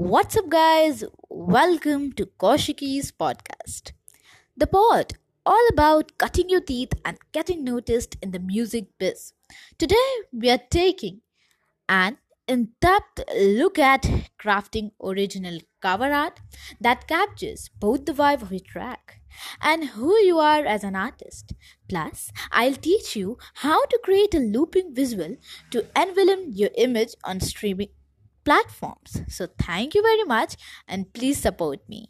What's up, guys? Welcome to Koshiki's podcast, the pod all about cutting your teeth and getting noticed in the music biz. Today, we are taking an in depth look at crafting original cover art that captures both the vibe of your track and who you are as an artist. Plus, I'll teach you how to create a looping visual to envelop your image on streaming platforms. So, thank you very much and please support me.